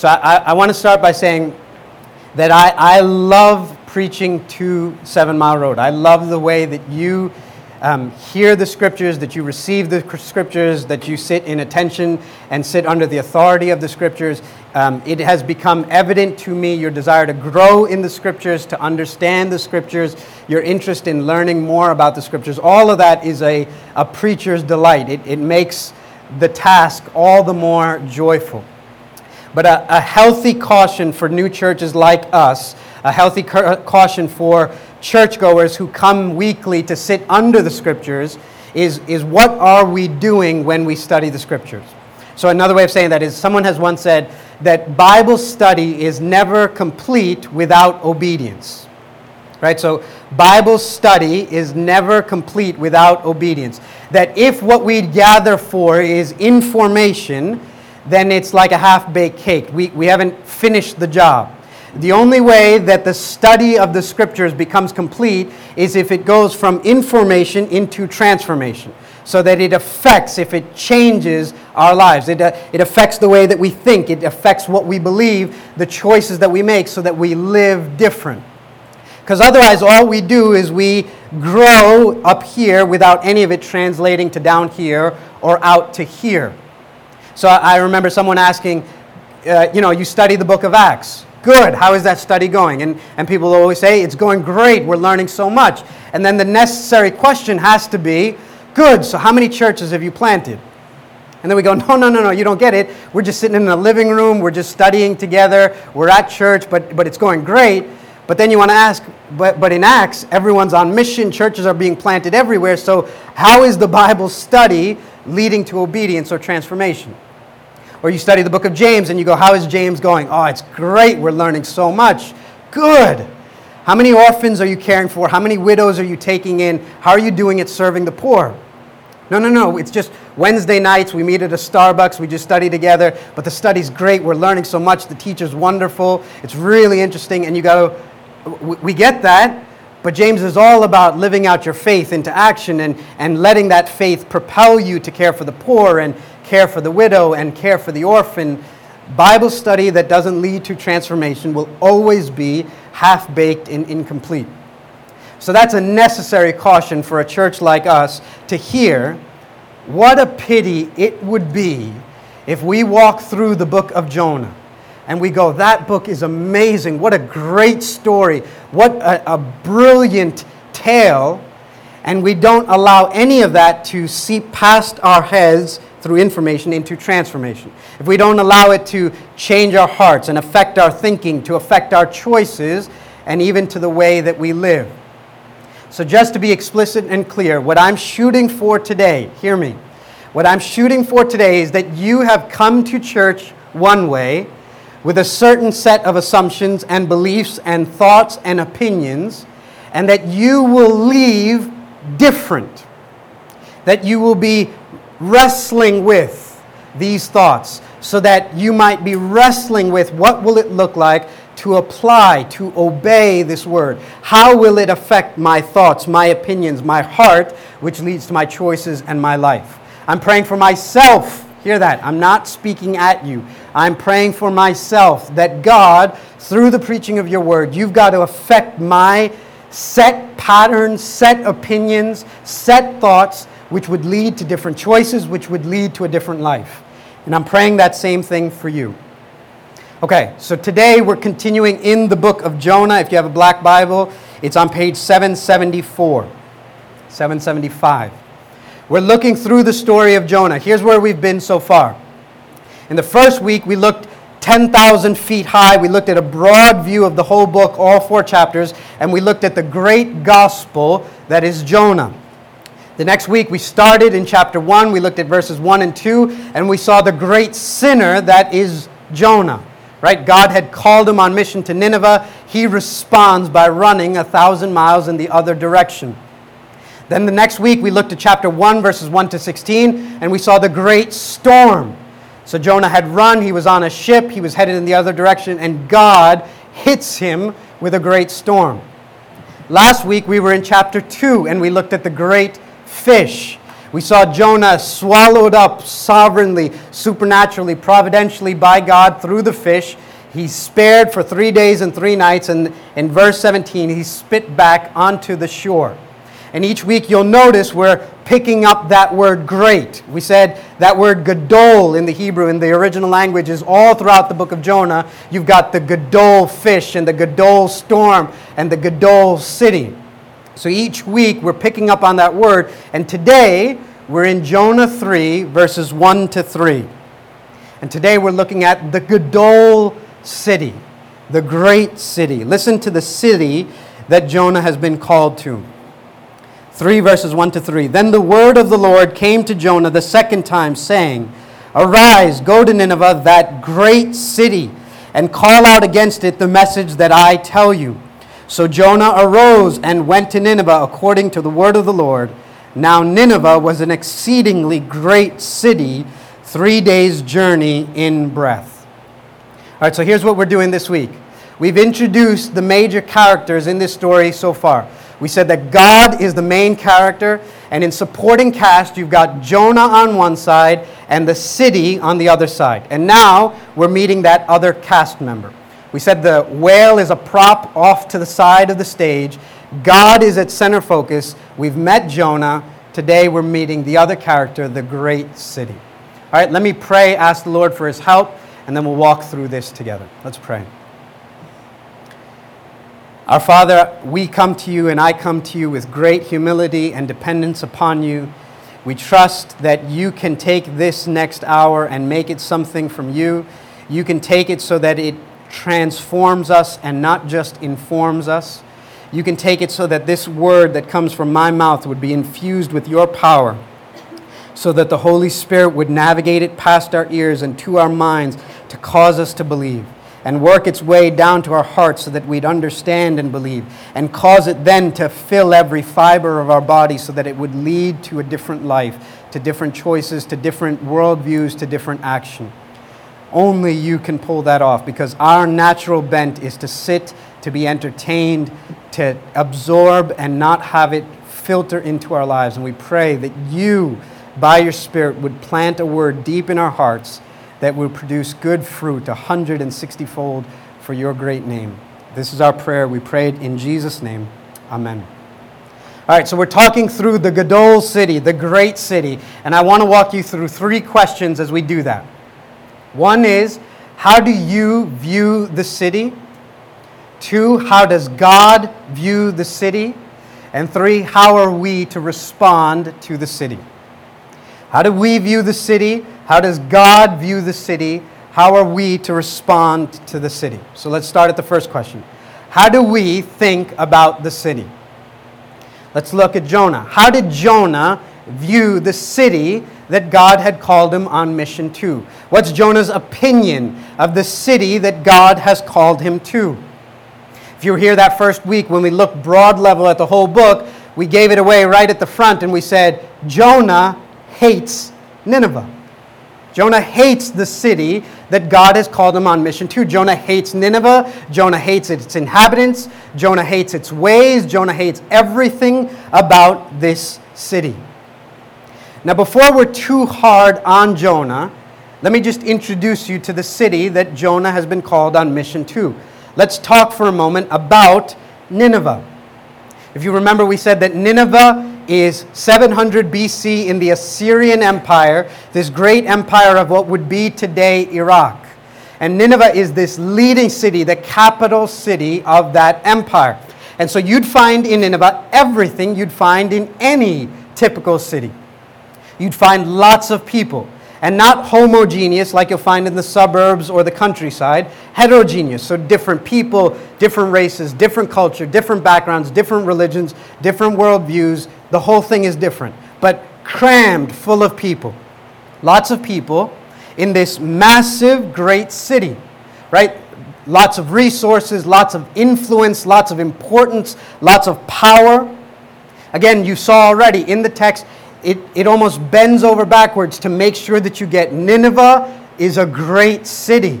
So I, I want to start by saying that I, I love preaching to Seven Mile Road. I love the way that you um, hear the scriptures, that you receive the scriptures, that you sit in attention and sit under the authority of the scriptures. Um, it has become evident to me your desire to grow in the scriptures, to understand the scriptures, your interest in learning more about the scriptures. All of that is a, a preacher's delight. It, it makes the task all the more joyful. But a, a healthy caution for new churches like us, a healthy caution for churchgoers who come weekly to sit under the scriptures is, is what are we doing when we study the scriptures? So, another way of saying that is someone has once said that Bible study is never complete without obedience. Right? So, Bible study is never complete without obedience. That if what we gather for is information, then it's like a half baked cake. We, we haven't finished the job. The only way that the study of the scriptures becomes complete is if it goes from information into transformation, so that it affects, if it changes our lives. It, uh, it affects the way that we think, it affects what we believe, the choices that we make, so that we live different. Because otherwise, all we do is we grow up here without any of it translating to down here or out to here. So I remember someone asking, uh, you know, you study the book of Acts. Good. How is that study going? And, and people always say, it's going great. We're learning so much. And then the necessary question has to be, good. So how many churches have you planted? And then we go, no, no, no, no, you don't get it. We're just sitting in a living room. We're just studying together. We're at church, but, but it's going great. But then you want to ask, but, but in Acts, everyone's on mission. Churches are being planted everywhere. So how is the Bible study leading to obedience or transformation? Or you study the book of James and you go, How is James going? Oh, it's great. We're learning so much. Good. How many orphans are you caring for? How many widows are you taking in? How are you doing it serving the poor? No, no, no. It's just Wednesday nights. We meet at a Starbucks. We just study together. But the study's great. We're learning so much. The teacher's wonderful. It's really interesting. And you go, we get that. But James is all about living out your faith into action and, and letting that faith propel you to care for the poor and care for the widow, and care for the orphan, Bible study that doesn't lead to transformation will always be half baked and incomplete. So that's a necessary caution for a church like us to hear. What a pity it would be if we walk through the book of Jonah and we go, that book is amazing. What a great story. What a, a brilliant tale. And we don't allow any of that to seep past our heads through information into transformation, if we don't allow it to change our hearts and affect our thinking, to affect our choices, and even to the way that we live. So, just to be explicit and clear, what I'm shooting for today, hear me, what I'm shooting for today is that you have come to church one way with a certain set of assumptions and beliefs and thoughts and opinions, and that you will leave different. That you will be wrestling with these thoughts so that you might be wrestling with what will it look like to apply, to obey this word? How will it affect my thoughts, my opinions, my heart, which leads to my choices and my life? I'm praying for myself. Hear that. I'm not speaking at you. I'm praying for myself that God, through the preaching of your word, you've got to affect my set patterns, set opinions, set thoughts which would lead to different choices, which would lead to a different life. And I'm praying that same thing for you. Okay, so today we're continuing in the book of Jonah. If you have a black Bible, it's on page 774, 775. We're looking through the story of Jonah. Here's where we've been so far. In the first week, we looked 10,000 feet high. We looked at a broad view of the whole book, all four chapters, and we looked at the great gospel that is Jonah. The next week, we started in chapter 1. We looked at verses 1 and 2, and we saw the great sinner that is Jonah. Right? God had called him on mission to Nineveh. He responds by running a thousand miles in the other direction. Then the next week, we looked at chapter 1, verses 1 to 16, and we saw the great storm. So Jonah had run, he was on a ship, he was headed in the other direction, and God hits him with a great storm. Last week, we were in chapter 2, and we looked at the great fish. We saw Jonah swallowed up sovereignly, supernaturally, providentially by God through the fish. He's spared for three days and three nights, and in verse 17, he's spit back onto the shore. And each week you'll notice we're picking up that word great. We said that word gadol in the Hebrew, in the original language, is all throughout the book of Jonah. You've got the gadol fish and the gadol storm and the gadol city. So each week we're picking up on that word. And today we're in Jonah 3, verses 1 to 3. And today we're looking at the gadol city, the great city. Listen to the city that Jonah has been called to. 3 verses 1 to 3. Then the word of the Lord came to Jonah the second time, saying, Arise, go to Nineveh, that great city, and call out against it the message that I tell you. So Jonah arose and went to Nineveh according to the word of the Lord. Now Nineveh was an exceedingly great city, three days' journey in breadth. All right, so here's what we're doing this week. We've introduced the major characters in this story so far. We said that God is the main character, and in supporting cast, you've got Jonah on one side and the city on the other side. And now we're meeting that other cast member. We said the whale is a prop off to the side of the stage. God is at center focus. We've met Jonah. Today we're meeting the other character, the great city. All right, let me pray, ask the Lord for his help, and then we'll walk through this together. Let's pray. Our Father, we come to you and I come to you with great humility and dependence upon you. We trust that you can take this next hour and make it something from you. You can take it so that it transforms us and not just informs us. You can take it so that this word that comes from my mouth would be infused with your power, so that the Holy Spirit would navigate it past our ears and to our minds to cause us to believe and work its way down to our hearts so that we'd understand and believe, and cause it then to fill every fiber of our body so that it would lead to a different life, to different choices, to different worldviews, to different action. Only you can pull that off because our natural bent is to sit, to be entertained, to absorb, and not have it filter into our lives. And we pray that you, by your Spirit, would plant a word deep in our hearts that will produce good fruit, a hundred and sixty fold for your great name. This is our prayer. We prayed in Jesus' name. Amen. All right, so we're talking through the Gadol city, the great city, and I want to walk you through three questions as we do that. One is, how do you view the city? Two, how does God view the city? And three, how are we to respond to the city? How do we view the city? How does God view the city? How are we to respond to the city? So let's start at the first question. How do we think about the city? Let's look at Jonah. How did Jonah view the city that God had called him on mission to? What's Jonah's opinion of the city that God has called him to? If you were here that first week when we looked broad level at the whole book, we gave it away right at the front and we said, Jonah hates Nineveh. Jonah hates the city that God has called him on mission to. Jonah hates Nineveh. Jonah hates its inhabitants. Jonah hates its ways. Jonah hates everything about this city. Now, before we're too hard on Jonah, let me just introduce you to the city that Jonah has been called on mission to. Let's talk for a moment about Nineveh. If you remember, we said that Nineveh is 700 BC in the Assyrian Empire, this great empire of what would be today Iraq. And Nineveh is this leading city, the capital city of that empire. And so you'd find in Nineveh everything you'd find in any typical city. You'd find lots of people and not homogeneous like you'll find in the suburbs or the countryside, heterogeneous. So different people, different races, different culture, different backgrounds, different religions, different worldviews. The whole thing is different, but crammed full of people. Lots of people in this massive, great city, right? Lots of resources, lots of influence, lots of importance, lots of power. Again, you saw already in the text, it, it almost bends over backwards to make sure that you get Nineveh is a great city.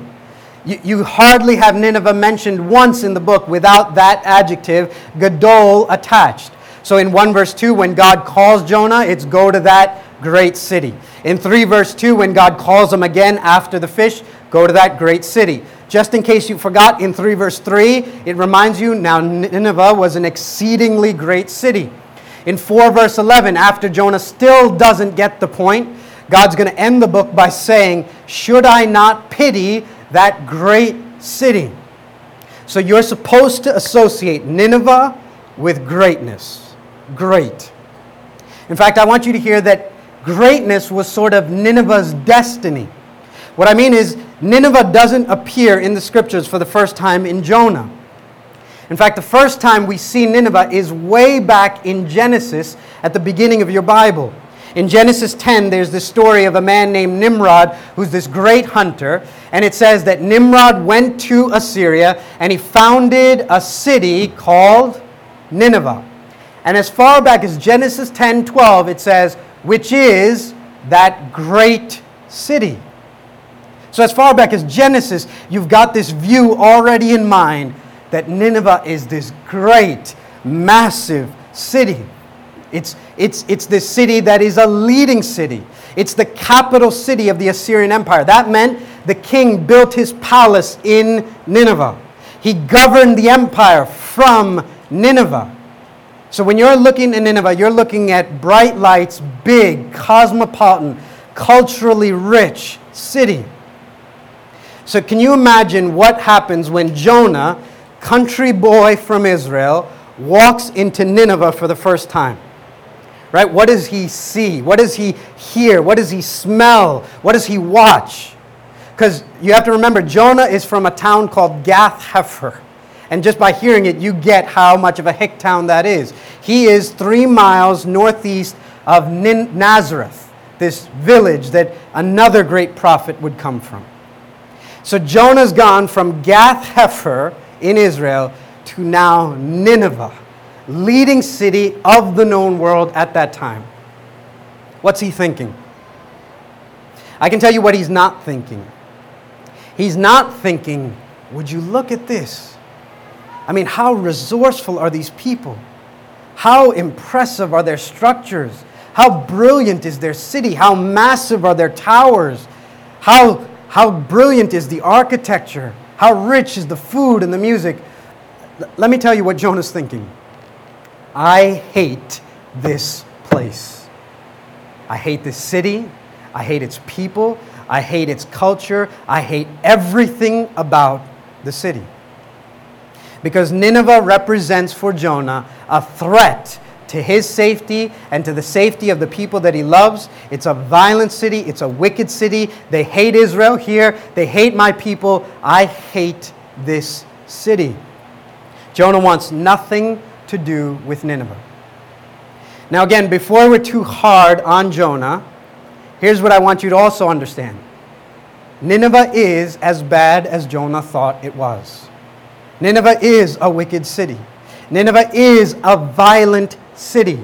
You, you hardly have Nineveh mentioned once in the book without that adjective, Gadol, attached. So in 1 verse 2, when God calls Jonah, it's go to that great city. In 3 verse 2, when God calls him again after the fish, go to that great city. Just in case you forgot, in 3 verse 3, it reminds you now Nineveh was an exceedingly great city. In 4 verse 11, after Jonah still doesn't get the point, God's going to end the book by saying, Should I not pity that great city? So you're supposed to associate Nineveh with greatness. Great. In fact, I want you to hear that greatness was sort of Nineveh's destiny. What I mean is, Nineveh doesn't appear in the scriptures for the first time in Jonah. In fact, the first time we see Nineveh is way back in Genesis at the beginning of your Bible. In Genesis 10, there's this story of a man named Nimrod who's this great hunter. And it says that Nimrod went to Assyria and he founded a city called Nineveh. And as far back as Genesis 10 12, it says, which is that great city. So, as far back as Genesis, you've got this view already in mind that Nineveh is this great, massive city. It's, it's, it's this city that is a leading city. It's the capital city of the Assyrian Empire. That meant the king built his palace in Nineveh. He governed the empire from Nineveh. So when you're looking at Nineveh, you're looking at bright lights, big, cosmopolitan, culturally rich city. So can you imagine what happens when Jonah, country boy from Israel, walks into Nineveh for the first time? Right? What does he see? What does he hear? What does he smell? What does he watch? Because you have to remember, Jonah is from a town called Gath Hepher. And just by hearing it, you get how much of a hick town that is. He is three miles northeast of Nazareth, this village that another great prophet would come from. So Jonah's gone from Gath Hepher in Israel to now Nineveh, leading city of the known world at that time. What's he thinking? I can tell you what he's not thinking. He's not thinking, would you look at this? I mean, how resourceful are these people? How impressive are their structures? How brilliant is their city? How massive are their towers? How, how brilliant is the architecture? How rich is the food and the music? L- let me tell you what Jonah's thinking. I hate this place. I hate this city. I hate its people. I hate its culture. I hate everything about the city. Because Nineveh represents for Jonah a threat to his safety and to the safety of the people that he loves. It's a violent city, it's a wicked city. They hate Israel here, they hate my people. I hate this city. Jonah wants nothing to do with Nineveh. Now, again, before we're too hard on Jonah, here's what I want you to also understand Nineveh is as bad as Jonah thought it was. Nineveh is a wicked city. Nineveh is a violent city.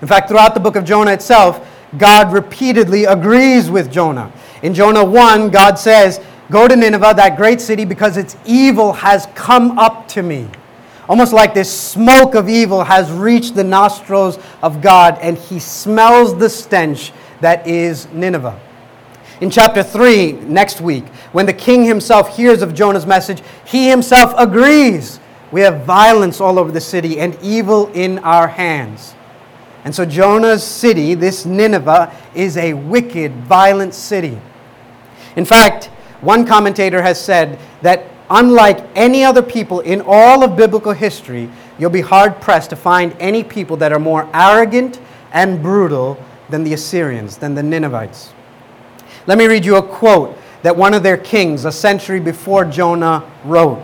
In fact, throughout the book of Jonah itself, God repeatedly agrees with Jonah. In Jonah 1, God says, Go to Nineveh, that great city, because its evil has come up to me. Almost like this smoke of evil has reached the nostrils of God, and he smells the stench that is Nineveh. In chapter 3, next week, when the king himself hears of Jonah's message, he himself agrees. We have violence all over the city and evil in our hands. And so Jonah's city, this Nineveh, is a wicked, violent city. In fact, one commentator has said that unlike any other people in all of biblical history, you'll be hard pressed to find any people that are more arrogant and brutal than the Assyrians, than the Ninevites. Let me read you a quote that one of their kings, a century before Jonah, wrote.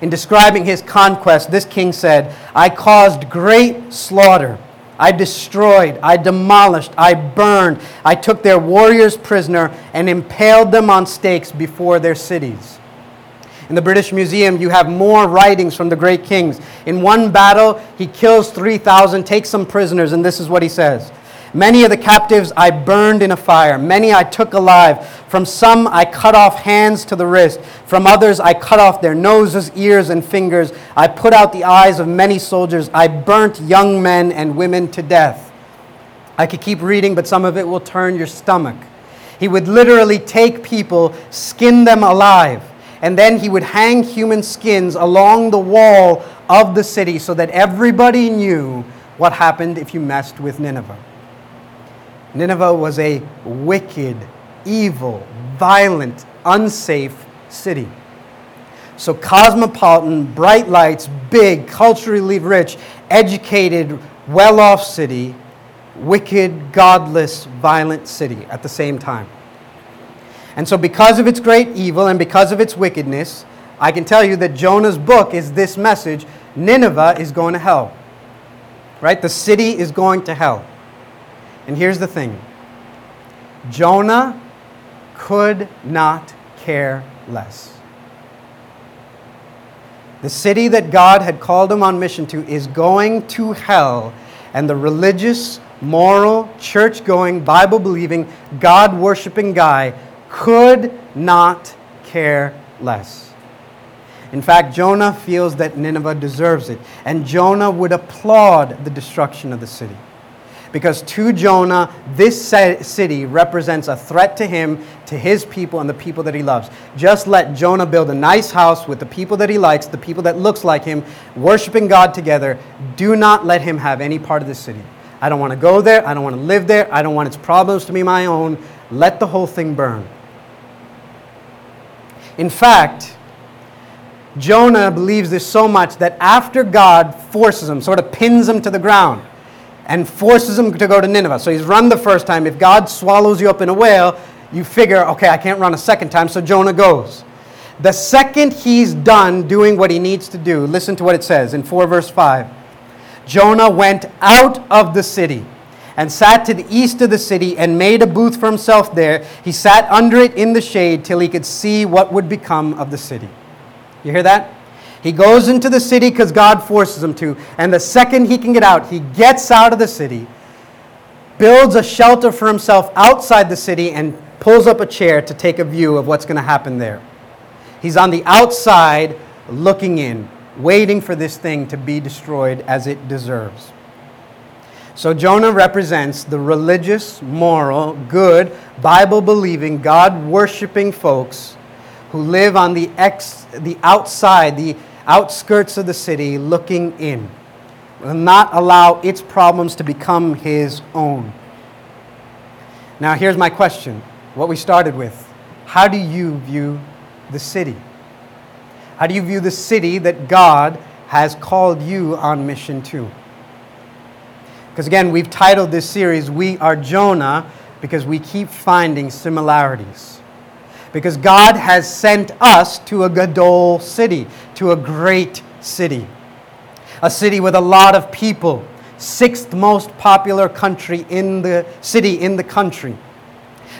In describing his conquest, this king said, I caused great slaughter. I destroyed, I demolished, I burned, I took their warriors prisoner and impaled them on stakes before their cities. In the British Museum, you have more writings from the great kings. In one battle, he kills 3,000, takes some prisoners, and this is what he says Many of the captives I burned in a fire. Many I took alive. From some I cut off hands to the wrist. From others I cut off their noses, ears, and fingers. I put out the eyes of many soldiers. I burnt young men and women to death. I could keep reading, but some of it will turn your stomach. He would literally take people, skin them alive, and then he would hang human skins along the wall of the city so that everybody knew what happened if you messed with Nineveh. Nineveh was a wicked, evil, violent, unsafe city. So, cosmopolitan, bright lights, big, culturally rich, educated, well off city, wicked, godless, violent city at the same time. And so, because of its great evil and because of its wickedness, I can tell you that Jonah's book is this message Nineveh is going to hell. Right? The city is going to hell. And here's the thing Jonah could not care less. The city that God had called him on mission to is going to hell, and the religious, moral, church going, Bible believing, God worshiping guy could not care less. In fact, Jonah feels that Nineveh deserves it, and Jonah would applaud the destruction of the city. Because to Jonah, this city represents a threat to him, to his people, and the people that he loves. Just let Jonah build a nice house with the people that he likes, the people that looks like him, worshiping God together. Do not let him have any part of the city. I don't want to go there. I don't want to live there. I don't want its problems to be my own. Let the whole thing burn. In fact, Jonah believes this so much that after God forces him, sort of pins him to the ground, and forces him to go to Nineveh. So he's run the first time. If God swallows you up in a whale, you figure, okay, I can't run a second time, so Jonah goes. The second he's done doing what he needs to do, listen to what it says in 4 verse 5. Jonah went out of the city and sat to the east of the city and made a booth for himself there. He sat under it in the shade till he could see what would become of the city. You hear that? He goes into the city because God forces him to. And the second he can get out, he gets out of the city, builds a shelter for himself outside the city, and pulls up a chair to take a view of what's going to happen there. He's on the outside looking in, waiting for this thing to be destroyed as it deserves. So Jonah represents the religious, moral, good, Bible believing, God worshiping folks who live on the, ex, the outside, the outskirts of the city looking in, will not allow its problems to become his own. Now, here's my question what we started with. How do you view the city? How do you view the city that God has called you on mission to? Because again, we've titled this series, We Are Jonah, because we keep finding similarities because God has sent us to a Gadol city, to a great city, a city with a lot of people, sixth most popular country in the city in the country,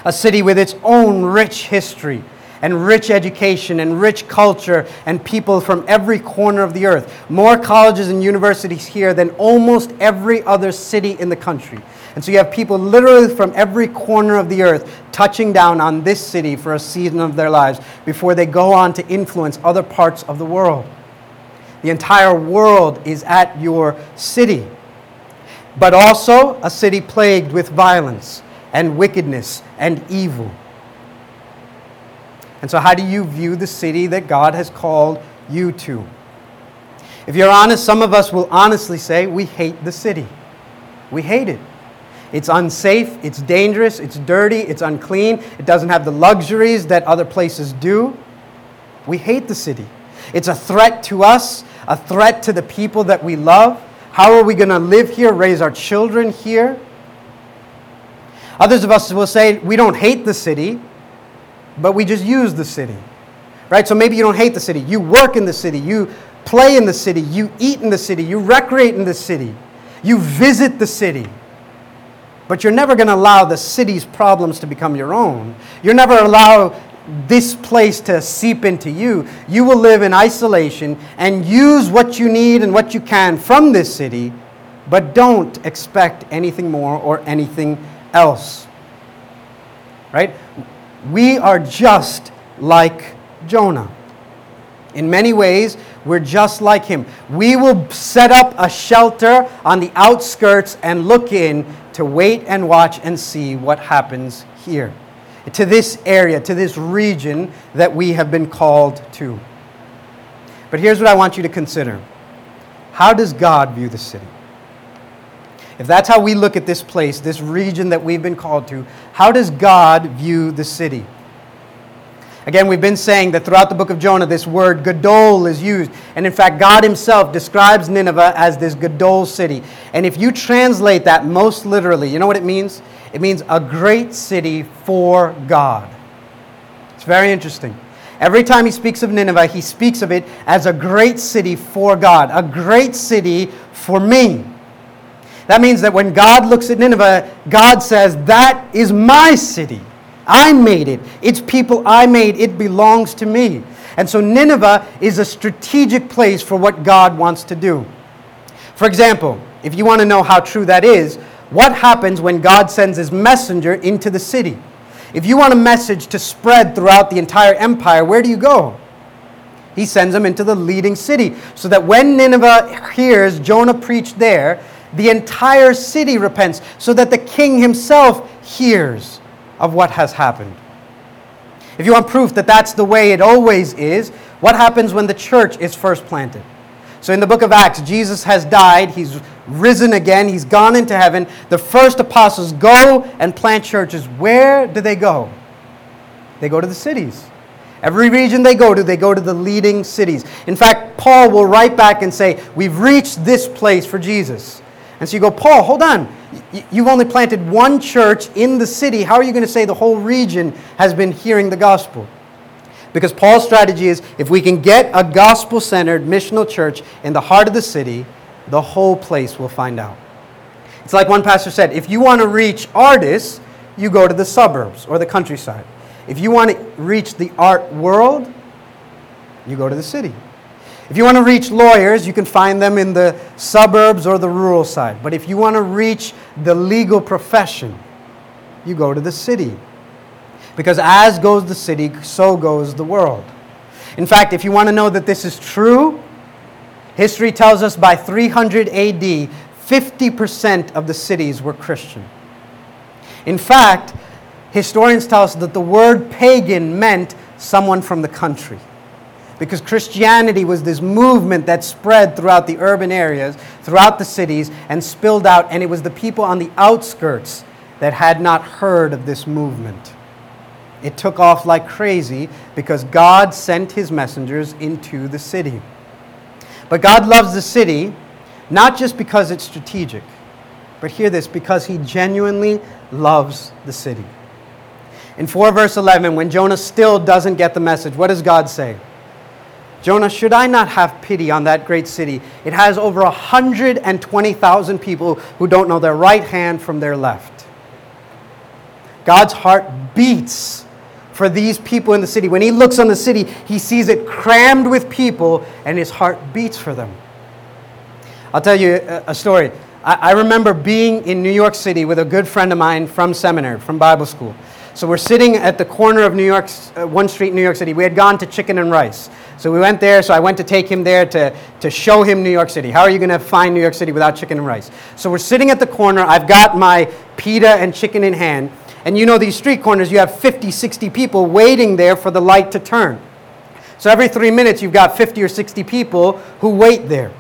a city with its own rich history and rich education and rich culture and people from every corner of the earth. More colleges and universities here than almost every other city in the country. And so you have people literally from every corner of the earth touching down on this city for a season of their lives before they go on to influence other parts of the world. The entire world is at your city, but also a city plagued with violence and wickedness and evil. And so, how do you view the city that God has called you to? If you're honest, some of us will honestly say we hate the city. We hate it. It's unsafe, it's dangerous, it's dirty, it's unclean, it doesn't have the luxuries that other places do. We hate the city. It's a threat to us, a threat to the people that we love. How are we going to live here, raise our children here? Others of us will say we don't hate the city, but we just use the city. Right? So maybe you don't hate the city. You work in the city. You play in the city. You eat in the city. You recreate in the city. You visit the city. But you're never going to allow the city's problems to become your own. You're never allow this place to seep into you. You will live in isolation and use what you need and what you can from this city, but don't expect anything more or anything else. Right? We are just like Jonah. In many ways, we're just like him. We will set up a shelter on the outskirts and look in to wait and watch and see what happens here, to this area, to this region that we have been called to. But here's what I want you to consider How does God view the city? If that's how we look at this place, this region that we've been called to, how does God view the city? Again, we've been saying that throughout the book of Jonah, this word Gadol is used. And in fact, God Himself describes Nineveh as this Gadol city. And if you translate that most literally, you know what it means? It means a great city for God. It's very interesting. Every time he speaks of Nineveh, he speaks of it as a great city for God, a great city for me. That means that when God looks at Nineveh, God says, That is my city. I made it. It's people I made. It belongs to me. And so Nineveh is a strategic place for what God wants to do. For example, if you want to know how true that is, what happens when God sends his messenger into the city? If you want a message to spread throughout the entire empire, where do you go? He sends them into the leading city so that when Nineveh hears Jonah preach there, the entire city repents so that the king himself hears of what has happened. If you want proof that that's the way it always is, what happens when the church is first planted? So in the book of Acts, Jesus has died, he's risen again, he's gone into heaven. The first apostles go and plant churches. Where do they go? They go to the cities. Every region they go to, they go to the leading cities. In fact, Paul will write back and say, We've reached this place for Jesus. And so you go, Paul, hold on. You've only planted one church in the city. How are you going to say the whole region has been hearing the gospel? Because Paul's strategy is if we can get a gospel centered missional church in the heart of the city, the whole place will find out. It's like one pastor said if you want to reach artists, you go to the suburbs or the countryside. If you want to reach the art world, you go to the city. If you want to reach lawyers, you can find them in the suburbs or the rural side. But if you want to reach the legal profession, you go to the city. Because as goes the city, so goes the world. In fact, if you want to know that this is true, history tells us by 300 AD, 50% of the cities were Christian. In fact, historians tell us that the word pagan meant someone from the country because Christianity was this movement that spread throughout the urban areas, throughout the cities, and spilled out, and it was the people on the outskirts that had not heard of this movement. It took off like crazy because God sent his messengers into the city. But God loves the city not just because it's strategic, but hear this because he genuinely loves the city. In 4 verse 11, when Jonah still doesn't get the message, what does God say? Jonah, should I not have pity on that great city? It has over 120,000 people who don't know their right hand from their left. God's heart beats for these people in the city. When he looks on the city, he sees it crammed with people, and his heart beats for them. I'll tell you a story. I remember being in New York City with a good friend of mine from seminary, from Bible school. So we're sitting at the corner of New York, uh, one street, New York City. We had gone to Chicken and Rice. So we went there. So I went to take him there to, to show him New York City. How are you going to find New York City without chicken and rice? So we're sitting at the corner. I've got my pita and chicken in hand. And you know, these street corners, you have 50, 60 people waiting there for the light to turn. So every three minutes, you've got 50 or 60 people who wait there.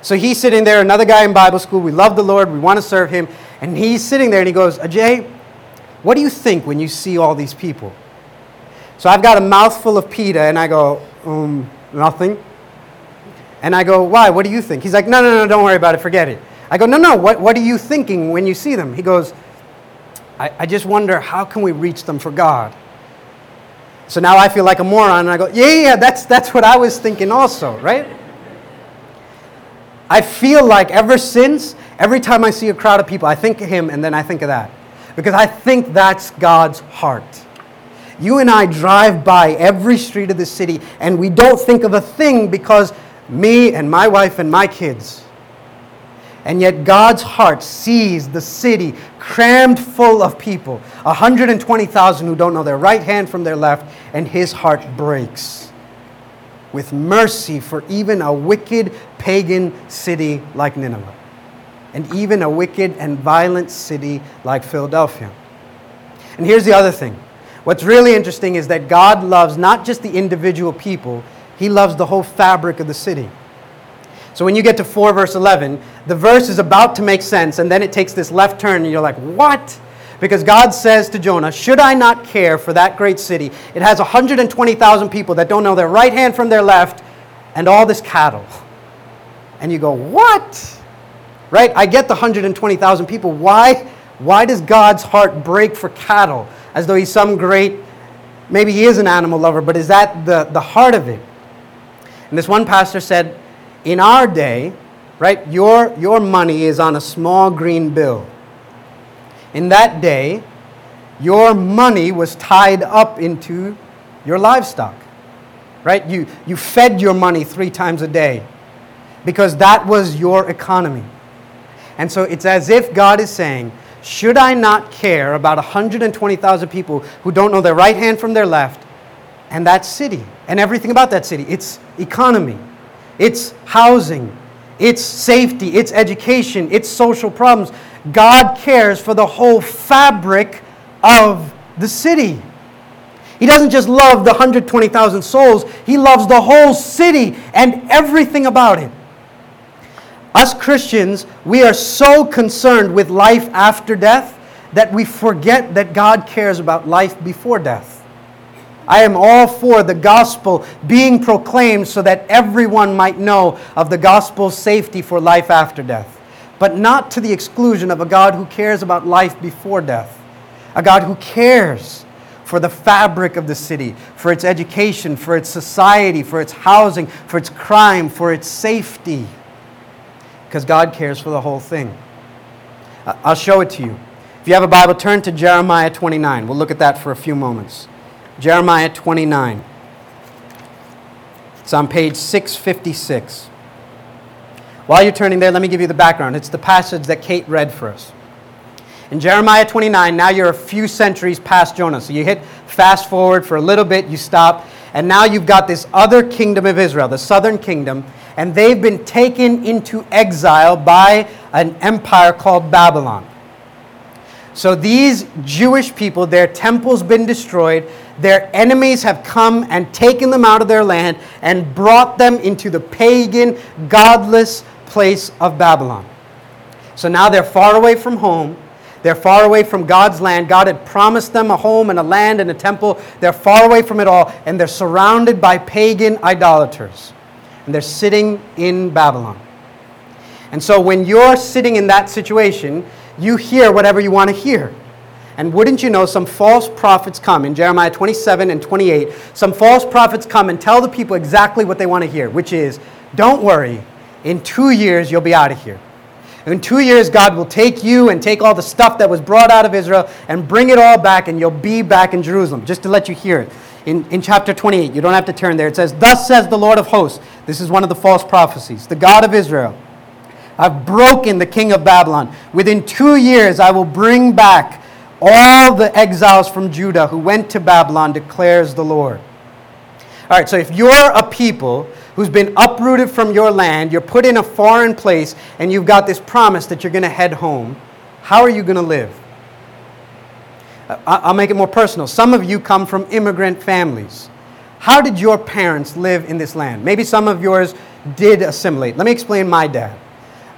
So he's sitting there, another guy in Bible school. We love the Lord. We want to serve him. And he's sitting there and he goes, Ajay, what do you think when you see all these people? So I've got a mouthful of pita, and I go, um, nothing. And I go, why? What do you think? He's like, no, no, no, don't worry about it, forget it. I go, no, no, what, what are you thinking when you see them? He goes, I, I just wonder how can we reach them for God? So now I feel like a moron, and I go, yeah, yeah, that's, that's what I was thinking also, right? I feel like ever since, every time I see a crowd of people, I think of him and then I think of that because I think that's God's heart. You and I drive by every street of the city and we don't think of a thing because me and my wife and my kids. And yet God's heart sees the city crammed full of people 120,000 who don't know their right hand from their left, and his heart breaks with mercy for even a wicked pagan city like Nineveh, and even a wicked and violent city like Philadelphia. And here's the other thing what's really interesting is that God loves not just the individual people, He loves the whole fabric of the city. So when you get to 4 verse 11, the verse is about to make sense, and then it takes this left turn, and you're like, what? Because God says to Jonah, Should I not care for that great city? It has 120,000 people that don't know their right hand from their left, and all this cattle. And you go, What? Right? I get the 120,000 people. Why? Why does God's heart break for cattle as though he's some great, maybe he is an animal lover, but is that the, the heart of it? And this one pastor said, in our day, right, your, your money is on a small green bill. In that day, your money was tied up into your livestock, right? You, you fed your money three times a day because that was your economy. And so it's as if God is saying, Should I not care about 120,000 people who don't know their right hand from their left and that city and everything about that city? Its economy, it's housing, it's safety, it's education, it's social problems. God cares for the whole fabric of the city. He doesn't just love the 120,000 souls, He loves the whole city and everything about it. Us Christians, we are so concerned with life after death that we forget that God cares about life before death. I am all for the gospel being proclaimed so that everyone might know of the gospel's safety for life after death, but not to the exclusion of a God who cares about life before death, a God who cares for the fabric of the city, for its education, for its society, for its housing, for its crime, for its safety. Because God cares for the whole thing. I'll show it to you. If you have a Bible, turn to Jeremiah 29. We'll look at that for a few moments. Jeremiah 29. It's on page 656. While you're turning there, let me give you the background. It's the passage that Kate read for us. In Jeremiah 29, now you're a few centuries past Jonah. So you hit fast forward for a little bit, you stop, and now you've got this other kingdom of Israel, the southern kingdom, and they've been taken into exile by an empire called Babylon. So these Jewish people, their temple's been destroyed, their enemies have come and taken them out of their land and brought them into the pagan, godless place of Babylon. So now they're far away from home. They're far away from God's land. God had promised them a home and a land and a temple. They're far away from it all, and they're surrounded by pagan idolaters. And they're sitting in Babylon. And so when you're sitting in that situation, you hear whatever you want to hear. And wouldn't you know, some false prophets come in Jeremiah 27 and 28. Some false prophets come and tell the people exactly what they want to hear, which is, don't worry, in two years you'll be out of here. In two years, God will take you and take all the stuff that was brought out of Israel and bring it all back, and you'll be back in Jerusalem, just to let you hear it. In, in chapter 28, you don't have to turn there. It says, Thus says the Lord of hosts. This is one of the false prophecies. The God of Israel. I've broken the king of Babylon. Within two years, I will bring back all the exiles from Judah who went to Babylon, declares the Lord. All right, so if you're a people who's been uprooted from your land, you're put in a foreign place, and you've got this promise that you're going to head home, how are you going to live? I'll make it more personal. Some of you come from immigrant families. How did your parents live in this land? Maybe some of yours did assimilate. Let me explain my dad.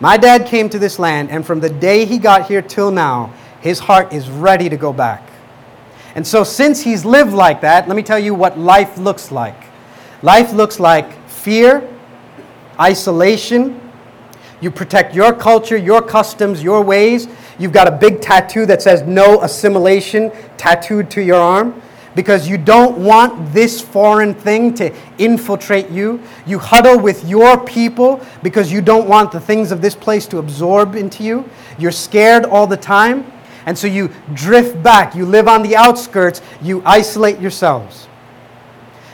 My dad came to this land, and from the day he got here till now, his heart is ready to go back. And so, since he's lived like that, let me tell you what life looks like. Life looks like fear, isolation. You protect your culture, your customs, your ways. You've got a big tattoo that says no assimilation tattooed to your arm because you don't want this foreign thing to infiltrate you. You huddle with your people because you don't want the things of this place to absorb into you. You're scared all the time. And so you drift back. You live on the outskirts. You isolate yourselves.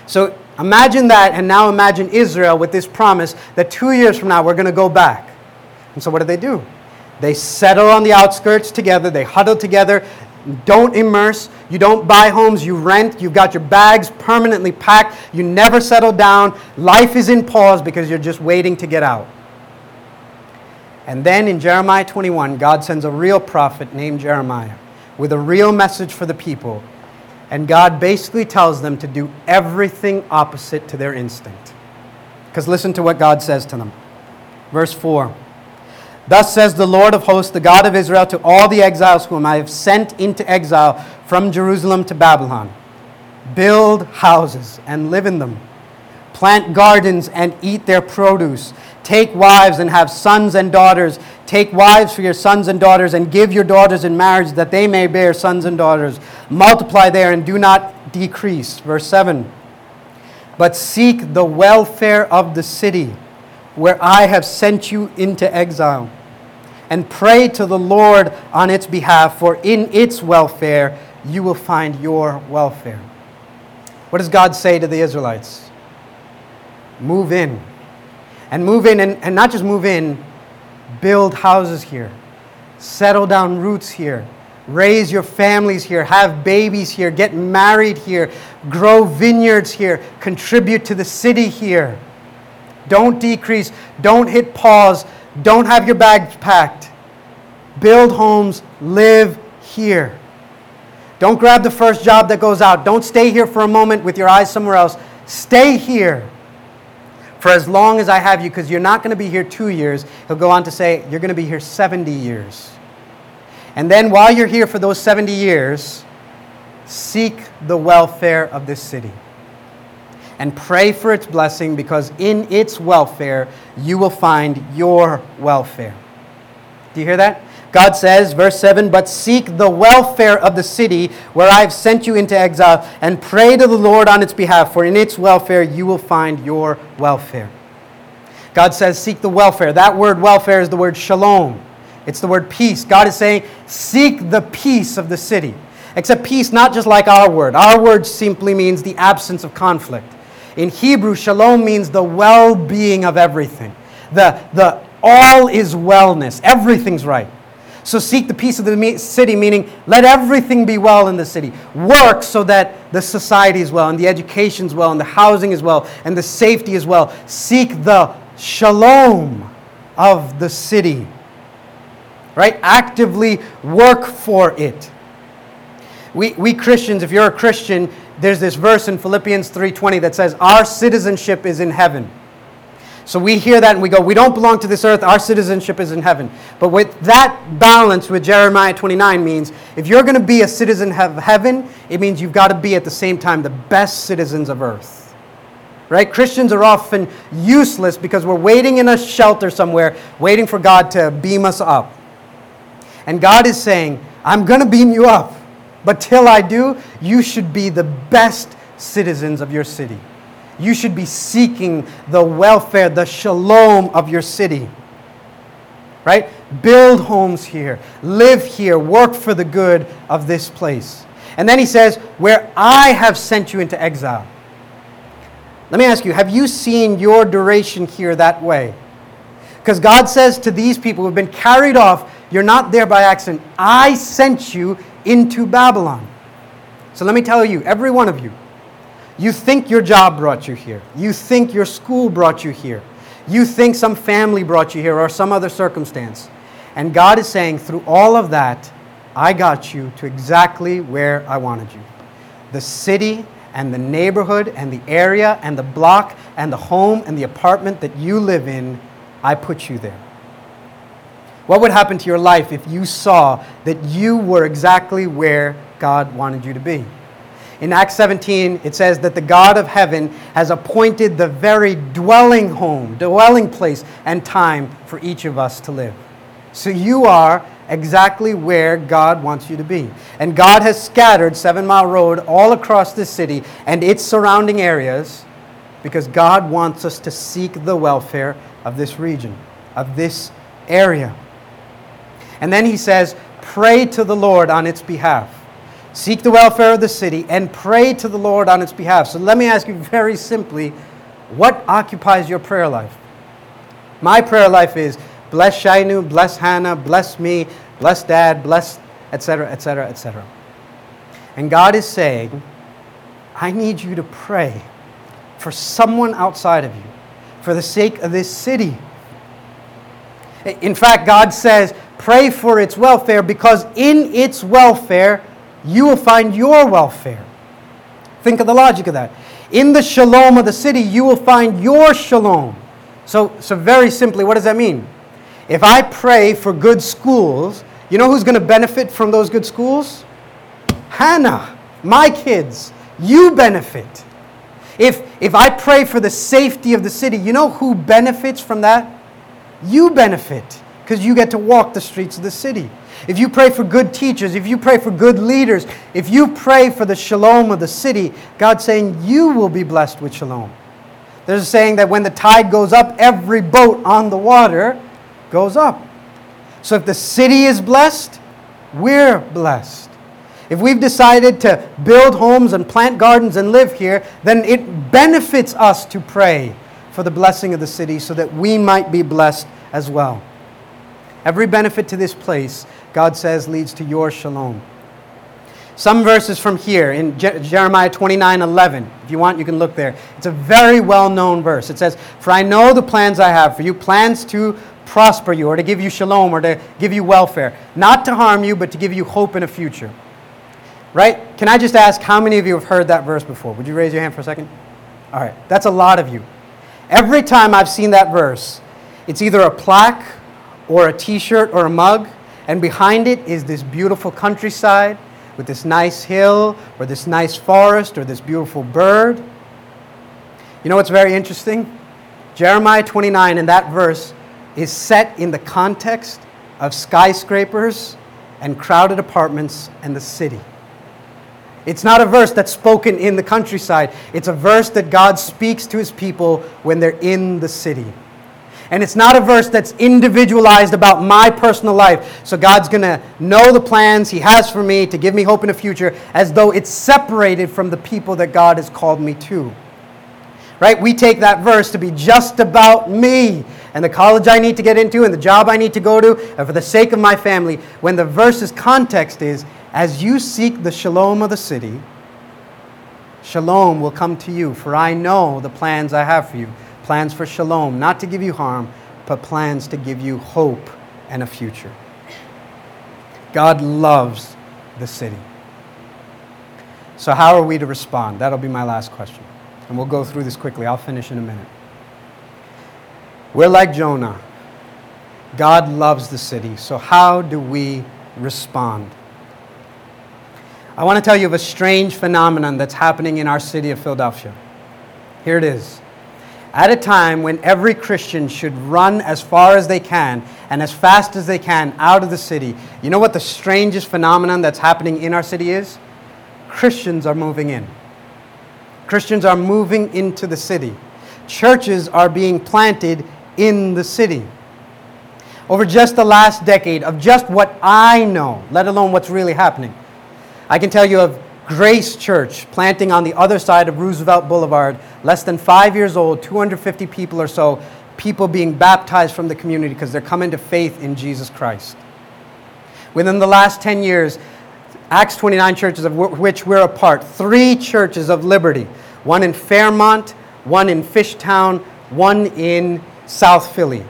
So imagine that, and now imagine Israel with this promise that two years from now we're going to go back. And so what do they do? They settle on the outskirts together, they huddle together, don't immerse, you don't buy homes, you rent, you've got your bags permanently packed, you never settle down. Life is in pause because you're just waiting to get out. And then in Jeremiah 21, God sends a real prophet named Jeremiah with a real message for the people. And God basically tells them to do everything opposite to their instinct. Because listen to what God says to them. Verse 4 Thus says the Lord of hosts, the God of Israel, to all the exiles whom I have sent into exile from Jerusalem to Babylon Build houses and live in them, plant gardens and eat their produce. Take wives and have sons and daughters. Take wives for your sons and daughters, and give your daughters in marriage that they may bear sons and daughters. Multiply there and do not decrease. Verse 7 But seek the welfare of the city where I have sent you into exile, and pray to the Lord on its behalf, for in its welfare you will find your welfare. What does God say to the Israelites? Move in. And move in, and, and not just move in, build houses here, settle down roots here, raise your families here, have babies here, get married here, grow vineyards here, contribute to the city here. Don't decrease. Don't hit pause. Don't have your bags packed. Build homes. Live here. Don't grab the first job that goes out. Don't stay here for a moment with your eyes somewhere else. Stay here for as long as I have you, because you're not going to be here two years. He'll go on to say, You're going to be here 70 years. And then while you're here for those 70 years, seek the welfare of this city and pray for its blessing because in its welfare you will find your welfare. Do you hear that? God says, verse 7 But seek the welfare of the city where I have sent you into exile, and pray to the Lord on its behalf, for in its welfare you will find your welfare. God says, Seek the welfare. That word welfare is the word shalom, it's the word peace. God is saying, Seek the peace of the city. Except peace, not just like our word. Our word simply means the absence of conflict. In Hebrew, shalom means the well being of everything. The, the all is wellness. Everything's right. So seek the peace of the city, meaning let everything be well in the city. Work so that the society is well, and the education is well, and the housing is well, and the safety is well. Seek the shalom of the city. Right? Actively work for it. We, we Christians, if you're a Christian, there's this verse in Philippians 3:20 that says our citizenship is in heaven. So we hear that and we go, we don't belong to this earth, our citizenship is in heaven. But with that balance with Jeremiah 29 means if you're going to be a citizen of heaven, it means you've got to be at the same time the best citizens of earth. Right? Christians are often useless because we're waiting in a shelter somewhere, waiting for God to beam us up. And God is saying, I'm going to beam you up. But till I do, you should be the best citizens of your city. You should be seeking the welfare, the shalom of your city. Right? Build homes here, live here, work for the good of this place. And then he says, Where I have sent you into exile. Let me ask you, have you seen your duration here that way? Because God says to these people who have been carried off, You're not there by accident. I sent you into Babylon. So let me tell you, every one of you, you think your job brought you here. You think your school brought you here. You think some family brought you here or some other circumstance. And God is saying, through all of that, I got you to exactly where I wanted you. The city and the neighborhood and the area and the block and the home and the apartment that you live in, I put you there. What would happen to your life if you saw that you were exactly where God wanted you to be? In Acts 17, it says that the God of heaven has appointed the very dwelling home, dwelling place, and time for each of us to live. So you are exactly where God wants you to be. And God has scattered Seven Mile Road all across this city and its surrounding areas because God wants us to seek the welfare of this region, of this area. And then he says, Pray to the Lord on its behalf. Seek the welfare of the city and pray to the Lord on its behalf. So let me ask you very simply what occupies your prayer life? My prayer life is bless Shainu, bless Hannah, bless me, bless dad, bless, etc., etc., etc. And God is saying, I need you to pray for someone outside of you for the sake of this city. In fact, God says, pray for its welfare because in its welfare, you will find your welfare. Think of the logic of that. In the shalom of the city, you will find your shalom. So, so very simply, what does that mean? If I pray for good schools, you know who's going to benefit from those good schools? Hannah, my kids. You benefit. If, if I pray for the safety of the city, you know who benefits from that? You benefit because you get to walk the streets of the city. If you pray for good teachers, if you pray for good leaders, if you pray for the shalom of the city, God's saying you will be blessed with shalom. There's a saying that when the tide goes up, every boat on the water goes up. So if the city is blessed, we're blessed. If we've decided to build homes and plant gardens and live here, then it benefits us to pray for the blessing of the city so that we might be blessed as well. Every benefit to this place, God says, leads to your shalom. Some verses from here in Je- Jeremiah 29 11. If you want, you can look there. It's a very well known verse. It says, For I know the plans I have for you, plans to prosper you, or to give you shalom, or to give you welfare, not to harm you, but to give you hope in a future. Right? Can I just ask how many of you have heard that verse before? Would you raise your hand for a second? All right, that's a lot of you. Every time I've seen that verse, it's either a plaque or a t shirt or a mug, and behind it is this beautiful countryside with this nice hill or this nice forest or this beautiful bird. You know what's very interesting? Jeremiah 29 in that verse is set in the context of skyscrapers and crowded apartments and the city. It's not a verse that's spoken in the countryside. It's a verse that God speaks to his people when they're in the city. And it's not a verse that's individualized about my personal life. So God's going to know the plans He has for me to give me hope in the future as though it's separated from the people that God has called me to. Right? We take that verse to be just about me and the college I need to get into and the job I need to go to and for the sake of my family. When the verse's context is as you seek the shalom of the city, shalom will come to you, for I know the plans I have for you plans for shalom, not to give you harm, but plans to give you hope and a future. God loves the city. So, how are we to respond? That'll be my last question. And we'll go through this quickly. I'll finish in a minute. We're like Jonah. God loves the city. So, how do we respond? I want to tell you of a strange phenomenon that's happening in our city of Philadelphia. Here it is. At a time when every Christian should run as far as they can and as fast as they can out of the city, you know what the strangest phenomenon that's happening in our city is? Christians are moving in. Christians are moving into the city. Churches are being planted in the city. Over just the last decade, of just what I know, let alone what's really happening, I can tell you of Grace Church planting on the other side of Roosevelt Boulevard, less than five years old, 250 people or so, people being baptized from the community because they're coming to faith in Jesus Christ. Within the last 10 years, Acts 29 churches, of which we're a part, three churches of Liberti one in Fairmount, one in Fishtown, one in South Philly.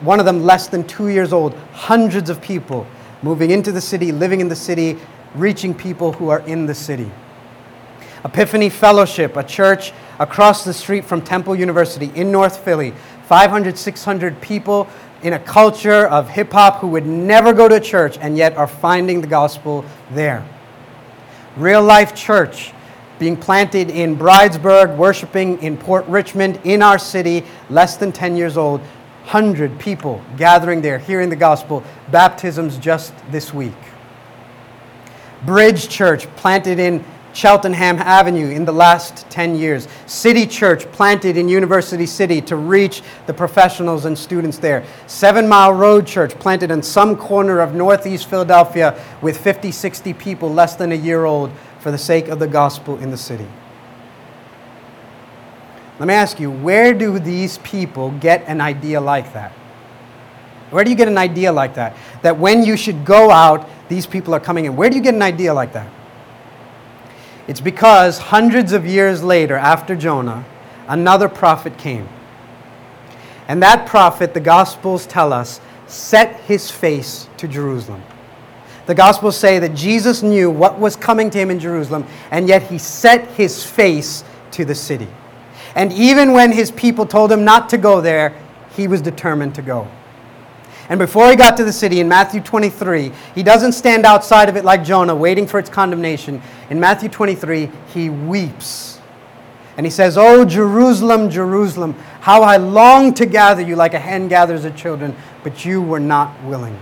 One of them less than two years old, hundreds of people moving into the city, living in the city, reaching people who are in the city. Epiphany Fellowship, a church across the street from Temple University in North Philly, 500, 600 people in a culture of hip hop who would never go to church and yet are finding the gospel there. Real Life Church, being planted in Bridesburg, worshiping in Port Richmond, in our city, less than 10 years old. 100 people gathering there, hearing the gospel, baptisms just this week. Bridge Church, planted in Cheltenham Avenue in the last 10 years. City Church, planted in University City to reach the professionals and students there. Seven Mile Road Church, planted in some corner of Northeast Philadelphia with 50, 60 people less than a year old for the sake of the gospel in the city. Let me ask you, where do these people get an idea like that? Where do you get an idea like that? That when you should go out, these people are coming in. Where do you get an idea like that? It's because hundreds of years later, after Jonah, another prophet came. And that prophet, the Gospels tell us, set his face to Jerusalem. The Gospels say that Jesus knew what was coming to him in Jerusalem, and yet he set his face to the city. And even when his people told him not to go there, he was determined to go. And before he got to the city in Matthew 23, he doesn't stand outside of it like Jonah, waiting for its condemnation. In Matthew 23, he weeps. And he says, Oh, Jerusalem, Jerusalem, how I long to gather you like a hen gathers her children, but you were not willing.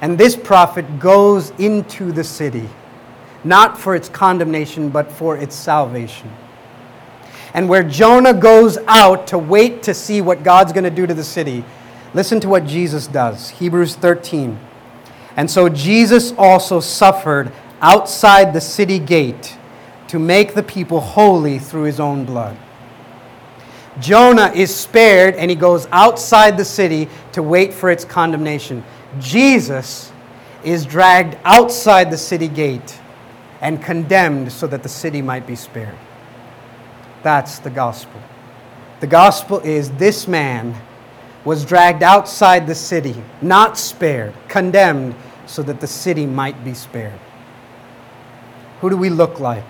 And this prophet goes into the city, not for its condemnation, but for its salvation. And where Jonah goes out to wait to see what God's going to do to the city, Listen to what Jesus does. Hebrews 13. And so Jesus also suffered outside the city gate to make the people holy through his own blood. Jonah is spared and he goes outside the city to wait for its condemnation. Jesus is dragged outside the city gate and condemned so that the city might be spared. That's the gospel. The gospel is this man was dragged outside the city, not spared, condemned, so that the city might be spared. Who do we look like?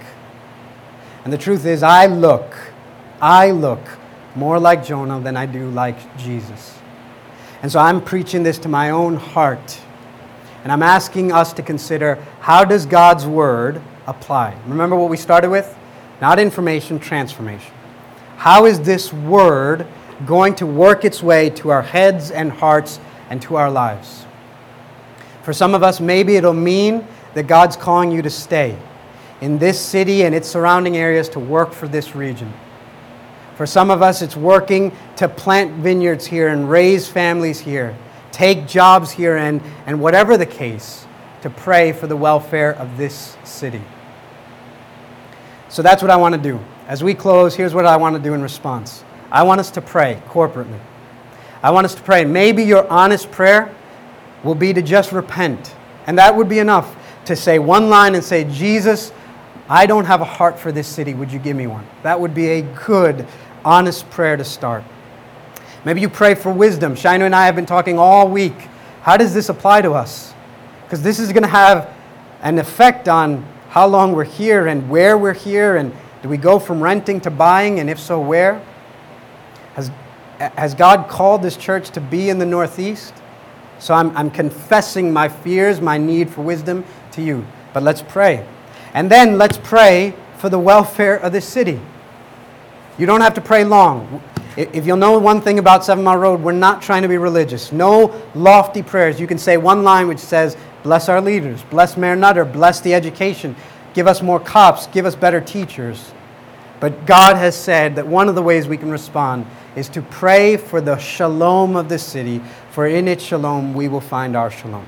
And the truth is, I look, I look more like Jonah than I do like Jesus. And so I'm preaching this to my own heart. And I'm asking us to consider how does God's word apply? Remember what we started with? Not information, transformation. How is this word going to work its way to our heads and hearts and to our lives. For some of us, maybe it'll mean that God's calling you to stay in this city and its surrounding areas to work for this region. For some of us, it's working to plant vineyards here and raise families here, take jobs here, and, and whatever the case, to pray for the welfare of this city. So that's what I want to do. As we close, here's what I want to do in response. I want us to pray corporately. I want us to pray. Maybe your honest prayer will be to just repent. And that would be enough to say one line and say, Jesus, I don't have a heart for this city. Would you give me one? That would be a good, honest prayer to start. Maybe you pray for wisdom. Shino and I have been talking all week. How does this apply to us? Because this is going to have an effect on how long we're here and where we're here. And do we go from renting to buying? And if so, where? Has, has God called this church to be in the Northeast? So I'm, I'm confessing my fears, my need for wisdom to you. But let's pray. And then let's pray for the welfare of this city. You don't have to pray long. If you'll know one thing about Seven Mile Road, we're not trying to be religious. No lofty prayers. You can say one line which says, Bless our leaders, bless Mayor Nutter, bless the education, give us more cops, give us better teachers. But God has said that one of the ways we can respond is to pray for the shalom of the city, for in its shalom we will find our shalom.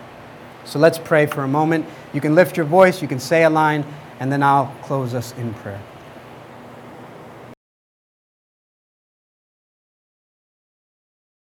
So let's pray for a moment. You can lift your voice, you can say a line, and then I'll close us in prayer.